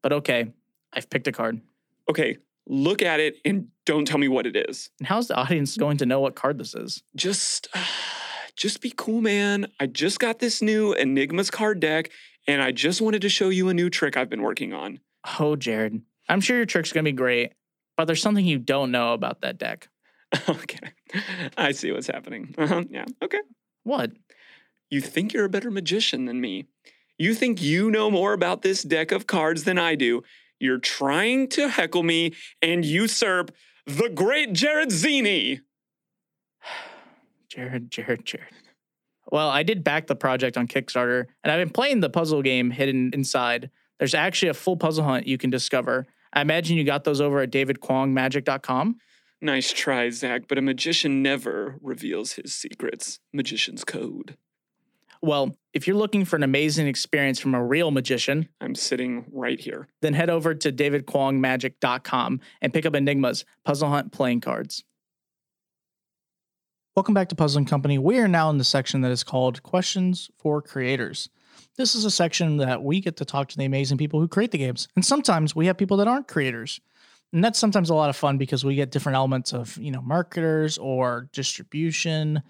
But okay, I've picked a card. Okay, look at it and don't tell me what it is. And how's the audience going to know what card this is? Just, (sighs) just be cool, man. I just got this new Enigmas card deck, and I just wanted to show you a new trick I've been working on. Oh, Jared, I'm sure your trick's gonna be great, but there's something you don't know about that deck. (laughs) okay, I see what's happening. Uh-huh, yeah, okay. What? You think you're a better magician than me. You think you know more about this deck of cards than I do. You're trying to heckle me and usurp the great Jared Zini. (sighs) Jared, Jared, Jared. Well, I did back the project on Kickstarter, and I've been playing the puzzle game hidden inside. There's actually a full puzzle hunt you can discover. I imagine you got those over at davidkwongmagic.com. Nice try, Zach, but a magician never reveals his secrets. Magician's code. Well, if you're looking for an amazing experience from a real magician, I'm sitting right here. then head over to davidkwongmagic.com and pick up Enigma's Puzzle Hunt playing cards. Welcome back to Puzzling Company. We are now in the section that is called Questions for Creators. This is a section that we get to talk to the amazing people who create the games. And sometimes we have people that aren't creators. And that's sometimes a lot of fun because we get different elements of, you know, marketers or distribution,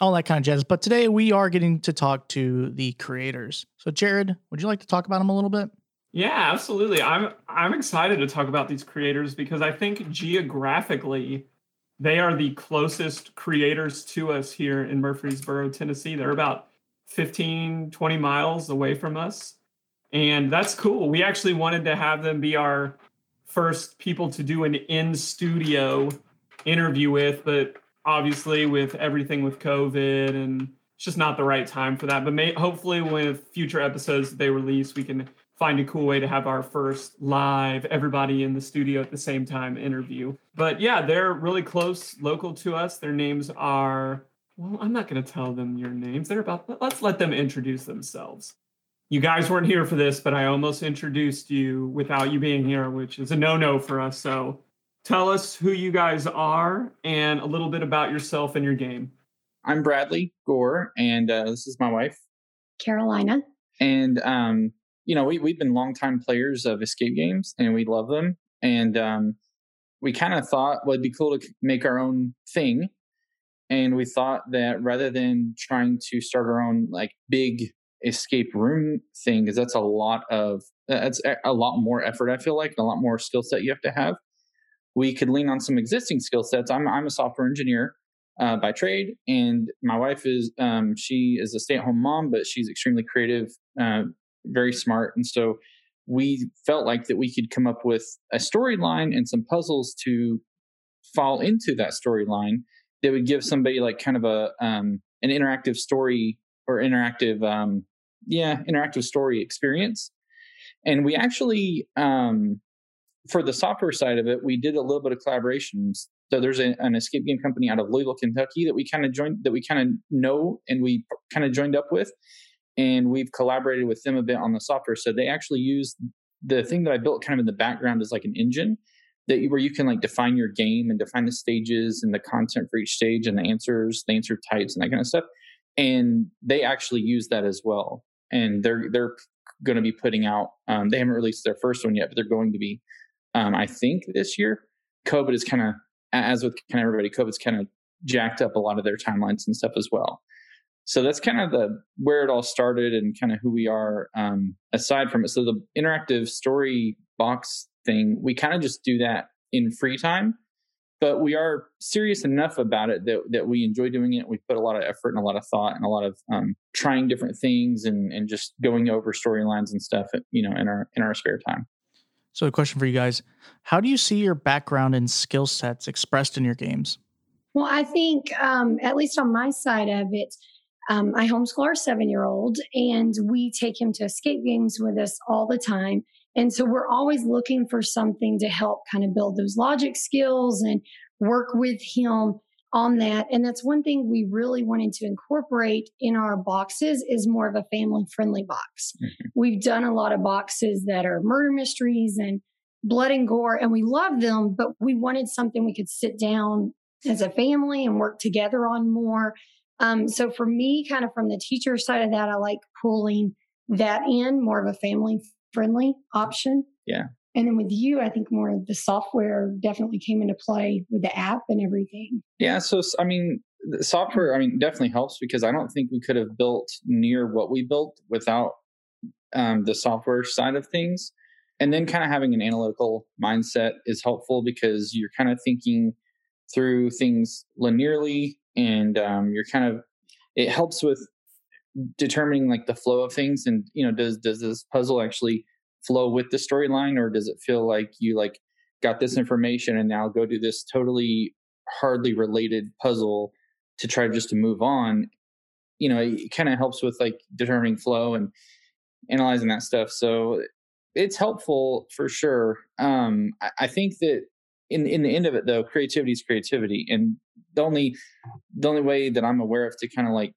all that kind of jazz. But today we are getting to talk to the creators. So Jared, would you like to talk about them a little bit? Yeah, absolutely. I'm I'm excited to talk about these creators because I think geographically they are the closest creators to us here in Murfreesboro, Tennessee. They're about 15, 20 miles away from us. And that's cool. We actually wanted to have them be our first people to do an in studio interview with, but obviously with everything with COVID and it's just not the right time for that. But may, hopefully, with future episodes they release, we can find a cool way to have our first live, everybody in the studio at the same time interview. But yeah, they're really close, local to us. Their names are, well, I'm not going to tell them your names. They're about, let's let them introduce themselves. You guys weren't here for this, but I almost introduced you without you being here, which is a no no for us. So tell us who you guys are and a little bit about yourself and your game. I'm Bradley Gore, and uh, this is my wife. Carolina. And um, you know, we we've been longtime players of escape games, and we love them. And um, we kind of thought well, it'd be cool to make our own thing. And we thought that rather than trying to start our own like big escape room thing, because that's a lot of that's a lot more effort. I feel like and a lot more skill set you have to have. We could lean on some existing skill sets. I'm I'm a software engineer uh, by trade, and my wife is um, she is a stay at home mom, but she's extremely creative, uh, very smart, and so we felt like that we could come up with a storyline and some puzzles to fall into that storyline that would give somebody like kind of a um, an interactive story or interactive um, yeah interactive story experience. And we actually um, for the software side of it we did a little bit of collaborations. So there's a, an escape game company out of louisville kentucky that we kind of joined that we kind of know and we kind of joined up with. And we've collaborated with them a bit on the software. So they actually use the thing that i built kind of in the background is like an engine that you, where you can like define your game and define the stages and the content for each stage and the answers the answer types and that kind of stuff. And they actually use that as well and they're they're going to be putting out um, they haven't released their first one yet but they're going to be um, i think this year. Covid is kind of as with kind of everybody covid's kind of jacked up a lot of their timelines and stuff as well. So that's kind of the where it all started and kind of who we are um, aside from it. So the interactive story box thing we kind of just do that in free time but we are serious enough about it that, that we enjoy doing it. We put a lot of effort and a lot of thought and a lot of um, trying different things and, and just going over storylines and stuff, you know, in our in our spare time. So, a question for you guys: How do you see your background and skill sets expressed in your games? Well, I think, um, at least on my side of it, um, I homeschool our seven year old, and we take him to escape games with us all the time. And so we're always looking for something to help kind of build those logic skills and work with him on that. And that's one thing we really wanted to incorporate in our boxes is more of a family friendly box. Mm-hmm. We've done a lot of boxes that are murder mysteries and blood and gore, and we love them, but we wanted something we could sit down as a family and work together on more. Um, so for me, kind of from the teacher side of that, I like pulling that in more of a family friendly option. Yeah. And then with you, I think more of the software definitely came into play with the app and everything. Yeah. So, I mean, the software, I mean, definitely helps because I don't think we could have built near what we built without um, the software side of things. And then kind of having an analytical mindset is helpful because you're kind of thinking through things linearly and um, you're kind of, it helps with determining like the flow of things and you know does does this puzzle actually flow with the storyline or does it feel like you like got this information and now go do this totally hardly related puzzle to try just to move on? You know it kind of helps with like determining flow and analyzing that stuff so it's helpful for sure. Um I, I think that in in the end of it though creativity is creativity and the only the only way that i'm aware of to kind of like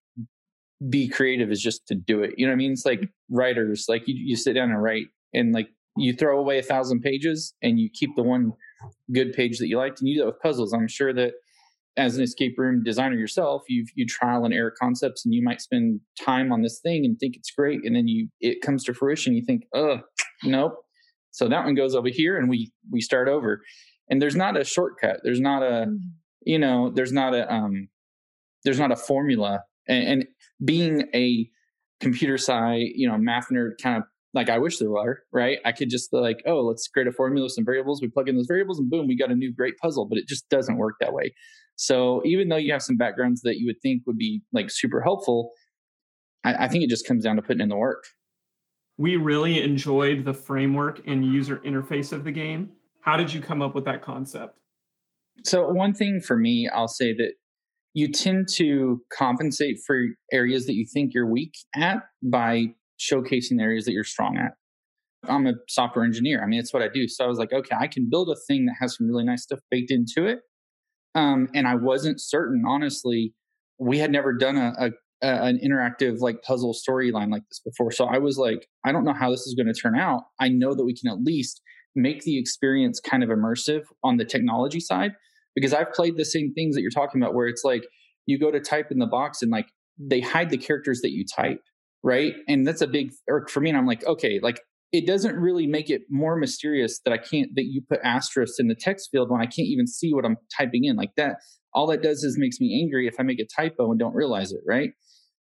be creative is just to do it you know what i mean? It's like writers like you, you sit down and write and like you throw away a thousand pages and you keep the one good page that you liked and you do that with puzzles. I'm sure that as an escape room designer yourself you you trial and error concepts and you might spend time on this thing and think it's great and then you it comes to fruition you think oh nope. So that one goes over here and we we start over. And there's not a shortcut. There's not a mm-hmm. you know there's not a um there's not a formula and, and being a computer sci you know math nerd kind of like I wish there were, right? I could just like, oh, let's create a formula some variables. We plug in those variables and boom, we got a new great puzzle, but it just doesn't work that way. So even though you have some backgrounds that you would think would be like super helpful, I, I think it just comes down to putting in the work. We really enjoyed the framework and user interface of the game. How did you come up with that concept? So one thing for me, I'll say that you tend to compensate for areas that you think you're weak at by showcasing areas that you're strong at. I'm a software engineer. I mean, it's what I do. So I was like, okay, I can build a thing that has some really nice stuff baked into it. Um, and I wasn't certain, honestly. We had never done a, a an interactive like puzzle storyline like this before. So I was like, I don't know how this is going to turn out. I know that we can at least make the experience kind of immersive on the technology side because I've played the same things that you're talking about, where it's like you go to type in the box and like they hide the characters that you type right? And that's a big irk for me. And I'm like, okay, like it doesn't really make it more mysterious that I can't that you put asterisk in the text field when I can't even see what I'm typing in. Like that, all that does is makes me angry if I make a typo and don't realize it, right?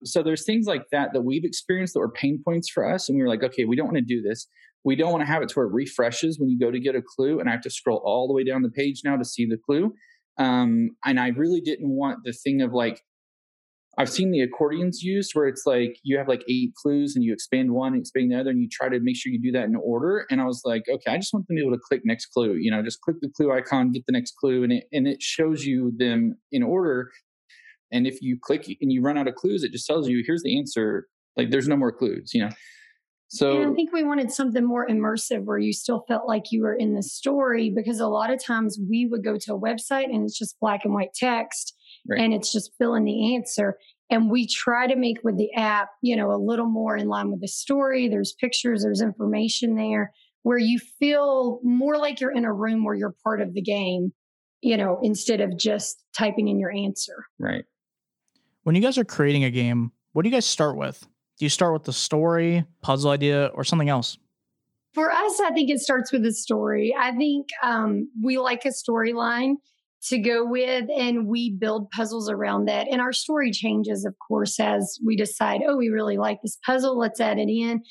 So there's things like that that we've experienced that were pain points for us, and we were like, okay, we don't want to do this. We don't want to have it to where it refreshes when you go to get a clue, and I have to scroll all the way down the page now to see the clue. Um, and I really didn't want the thing of like I've seen the accordions used where it's like you have like eight clues and you expand one, and expand the other, and you try to make sure you do that in order. And I was like, okay, I just want them to be able to click next clue. You know, just click the clue icon, get the next clue, and it and it shows you them in order. And if you click and you run out of clues, it just tells you here's the answer. Like there's no more clues. You know. So and I think we wanted something more immersive where you still felt like you were in the story because a lot of times we would go to a website and it's just black and white text right. and it's just fill in the answer. And we try to make with the app, you know, a little more in line with the story. There's pictures, there's information there where you feel more like you're in a room where you're part of the game, you know, instead of just typing in your answer. Right. When you guys are creating a game, what do you guys start with? Do you start with the story, puzzle idea, or something else? For us, I think it starts with the story. I think um, we like a storyline to go with and we build puzzles around that and our story changes of course as we decide oh we really like this puzzle let's add it in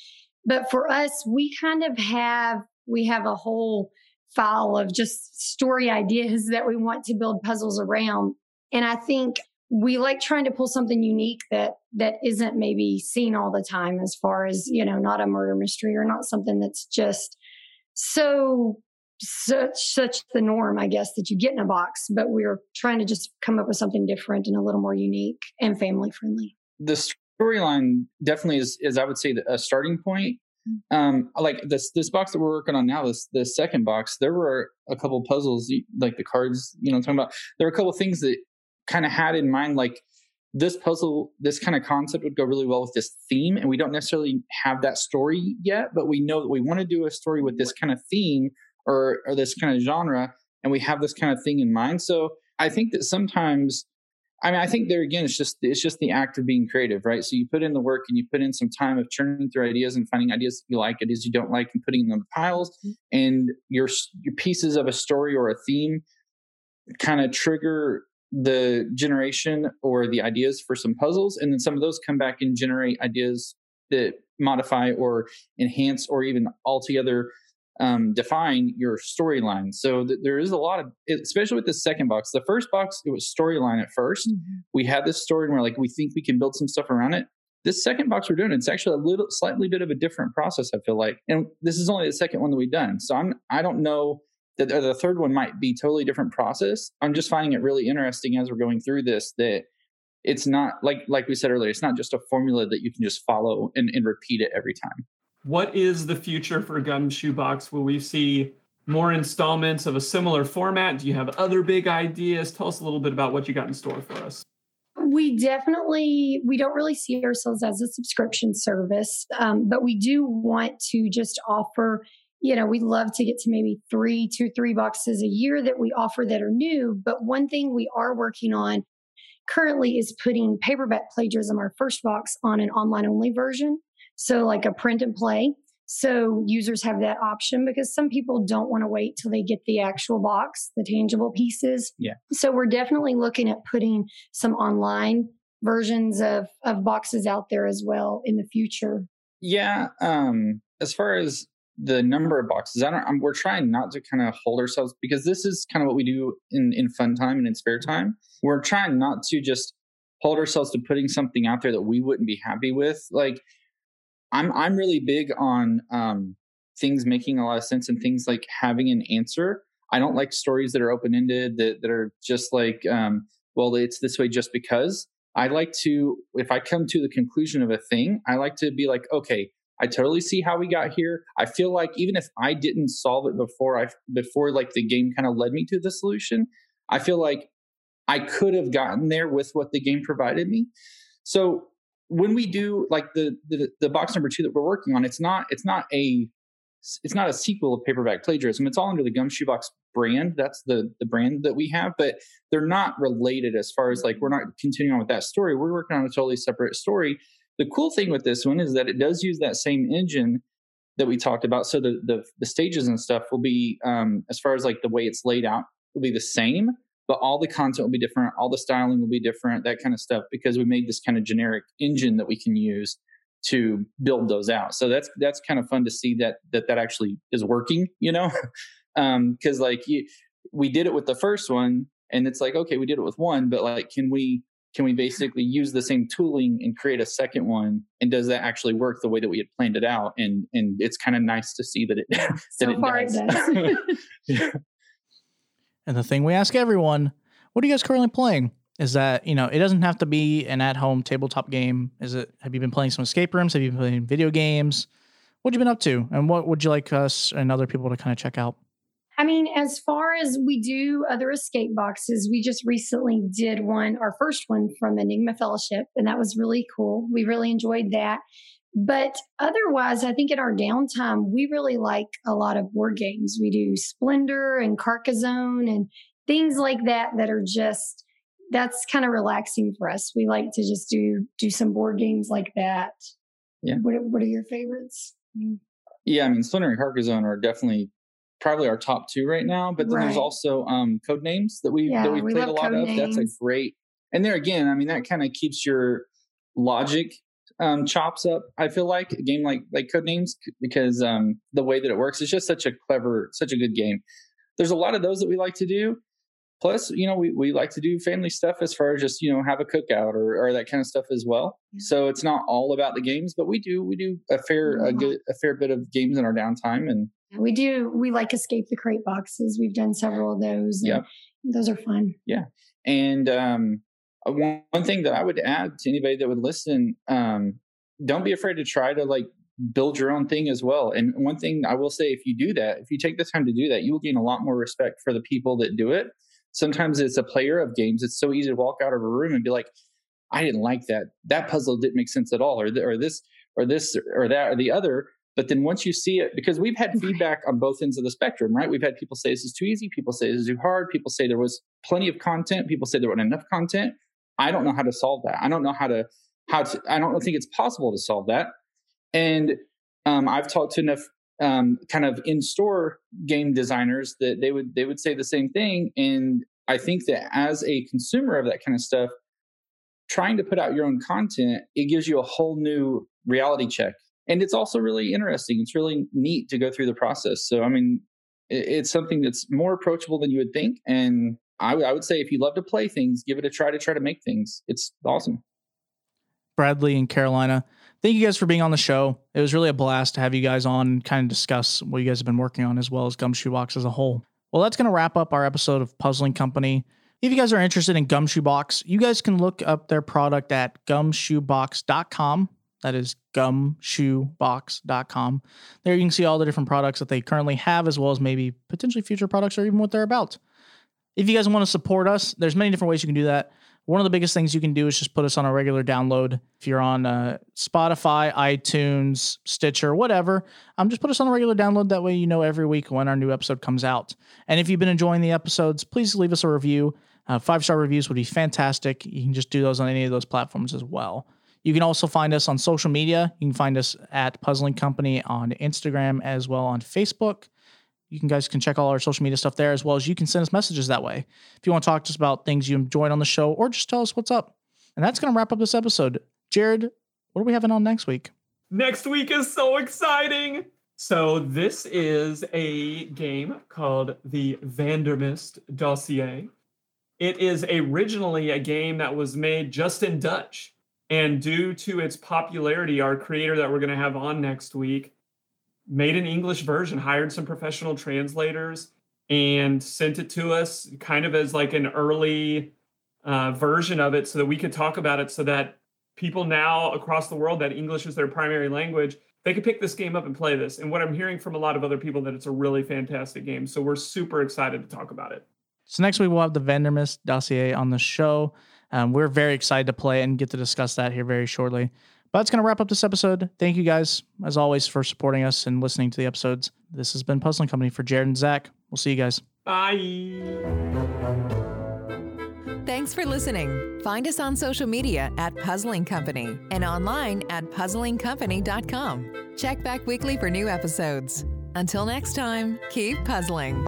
but for us we kind of have we have a whole file of just story ideas that we want to build puzzles around and i think we like trying to pull something unique that that isn't maybe seen all the time as far as you know not a murder mystery or not something that's just so such such the norm, I guess, that you get in a box. But we're trying to just come up with something different and a little more unique and family friendly. The storyline definitely is, is I would say, a starting point. Mm. Um, like this this box that we're working on now, this the second box, there were a couple puzzles, like the cards, you know, I'm talking about. There were a couple things that kind of had in mind, like this puzzle, this kind of concept would go really well with this theme, and we don't necessarily have that story yet, but we know that we want to do a story with this kind of theme or or this kind of genre and we have this kind of thing in mind so I think that sometimes I mean, I think there again, it's just it's just the act of being creative, right? So you put in the work and you put in some time of churning through ideas and finding ideas that you like, ideas you don't like, and putting them in piles. Mm-hmm. And your your pieces of a story or a theme kind of trigger the generation or the ideas for some puzzles, and then some of those come back and generate ideas that modify or enhance or even altogether um, define your storyline. So th- there is a lot of, especially with the second box. The first box, it was storyline at 1st mm-hmm. We had this story and we're like, we think we can build some stuff around it. This second box we're doing, it's actually a little, slightly bit of a different process. I feel like, and this is only the second one that we've done. So I'm, I don't know that the third one might be totally different process. I'm just finding it really interesting as we're going through this that it's not like like we said earlier it's not just a formula that you can just follow and, and repeat it every time what is the future for Gumshoe Box? Will we see more installments of a similar format? Do you have other big ideas? Tell us a little bit about what you got in store for us. We definitely we don't really see ourselves as a subscription service, um, but we do want to just offer. You know, we love to get to maybe three, two, three boxes a year that we offer that are new. But one thing we are working on currently is putting paperback plagiarism, our first box, on an online only version. So, like a print and play. So, users have that option because some people don't want to wait till they get the actual box, the tangible pieces. Yeah. So, we're definitely looking at putting some online versions of, of boxes out there as well in the future. Yeah. Um, as far as the number of boxes, I don't, I'm, we're trying not to kind of hold ourselves because this is kind of what we do in, in fun time and in spare time. We're trying not to just hold ourselves to putting something out there that we wouldn't be happy with. Like, I'm I'm really big on um, things making a lot of sense and things like having an answer. I don't like stories that are open ended that that are just like, um, well, it's this way just because. I like to, if I come to the conclusion of a thing, I like to be like, okay, I totally see how we got here. I feel like even if I didn't solve it before I before like the game kind of led me to the solution, I feel like I could have gotten there with what the game provided me. So when we do like the, the the box number two that we're working on, it's not it's not a it's not a sequel of paperback plagiarism. It's all under the Gumshoe Box brand. That's the the brand that we have, but they're not related as far as like we're not continuing on with that story. We're working on a totally separate story. The cool thing with this one is that it does use that same engine that we talked about. So the the, the stages and stuff will be um, as far as like the way it's laid out will be the same, but all the content will be different all the styling will be different that kind of stuff because we made this kind of generic engine that we can use to build those out so that's that's kind of fun to see that that that actually is working you know (laughs) um because like you, we did it with the first one and it's like okay we did it with one but like can we can we basically use the same tooling and create a second one and does that actually work the way that we had planned it out and and it's kind of nice to see that it (laughs) that (laughs) so it far does. It does. yeah. (laughs) And the thing we ask everyone, what are you guys currently playing? Is that, you know, it doesn't have to be an at home tabletop game. Is it, have you been playing some escape rooms? Have you been playing video games? What have you been up to? And what would you like us and other people to kind of check out? I mean, as far as we do other escape boxes, we just recently did one, our first one from Enigma Fellowship, and that was really cool. We really enjoyed that. But otherwise, I think in our downtime, we really like a lot of board games. We do Splendor and Carcassonne and things like that that are just that's kind of relaxing for us. We like to just do do some board games like that. Yeah. What What are your favorites? Yeah, I mean, Splendor and Carcassonne are definitely probably our top two right now. But then right. there's also um, Codenames that we yeah, that we played a lot of. Names. That's a great. And there again, I mean, that kind of keeps your logic um, chops up. I feel like a game like like Codenames because um, the way that it works is just such a clever, such a good game. There's a lot of those that we like to do. Plus, you know, we, we like to do family stuff as far as just you know have a cookout or, or that kind of stuff as well. Yeah. So it's not all about the games, but we do we do a fair a good a fair bit of games in our downtime and we do we like escape the crate boxes. We've done several of those. Yeah, those are fun. Yeah, and um, uh, one, one thing that I would add to anybody that would listen, um, don't be afraid to try to like build your own thing as well. And one thing I will say, if you do that, if you take the time to do that, you will gain a lot more respect for the people that do it. Sometimes it's a player of games. It's so easy to walk out of a room and be like, I didn't like that. That puzzle didn't make sense at all, or, th- or this, or this, or that, or the other. But then once you see it, because we've had feedback on both ends of the spectrum, right? We've had people say this is too easy. People say this is too hard. People say there was plenty of content. People say there wasn't enough content. I don't know how to solve that. I don't know how to how to. I don't think it's possible to solve that. And um, I've talked to enough um, kind of in-store game designers that they would they would say the same thing. And I think that as a consumer of that kind of stuff, trying to put out your own content, it gives you a whole new reality check. And it's also really interesting. It's really neat to go through the process. So, I mean, it's something that's more approachable than you would think. And I, I would say if you love to play things, give it a try to try to make things. It's awesome. Bradley and Carolina, thank you guys for being on the show. It was really a blast to have you guys on and kind of discuss what you guys have been working on as well as Gumshoe Box as a whole. Well, that's going to wrap up our episode of Puzzling Company. If you guys are interested in Gumshoe Box, you guys can look up their product at gumshoebox.com. That is gumshoebox.com. There you can see all the different products that they currently have, as well as maybe potentially future products or even what they're about. If you guys want to support us, there's many different ways you can do that. One of the biggest things you can do is just put us on a regular download. If you're on uh, Spotify, iTunes, Stitcher, whatever, um, just put us on a regular download. That way, you know every week when our new episode comes out. And if you've been enjoying the episodes, please leave us a review. Uh, five star reviews would be fantastic. You can just do those on any of those platforms as well. You can also find us on social media. You can find us at Puzzling Company on Instagram as well on Facebook. You can guys can check all our social media stuff there as well as you can send us messages that way. If you want to talk to us about things you enjoyed on the show or just tell us what's up. And that's going to wrap up this episode. Jared, what are we having on next week? Next week is so exciting. So this is a game called the Vandermist Dossier. It is originally a game that was made just in Dutch. And due to its popularity, our creator that we're going to have on next week made an English version, hired some professional translators, and sent it to us kind of as like an early uh, version of it so that we could talk about it so that people now across the world that English is their primary language, they could pick this game up and play this. And what I'm hearing from a lot of other people that it's a really fantastic game. So we're super excited to talk about it. So next week we'll have the Vandermist dossier on the show. Um, we're very excited to play and get to discuss that here very shortly. But that's going to wrap up this episode. Thank you guys, as always, for supporting us and listening to the episodes. This has been Puzzling Company for Jared and Zach. We'll see you guys. Bye. Thanks for listening. Find us on social media at Puzzling Company and online at puzzlingcompany.com. Check back weekly for new episodes. Until next time, keep puzzling.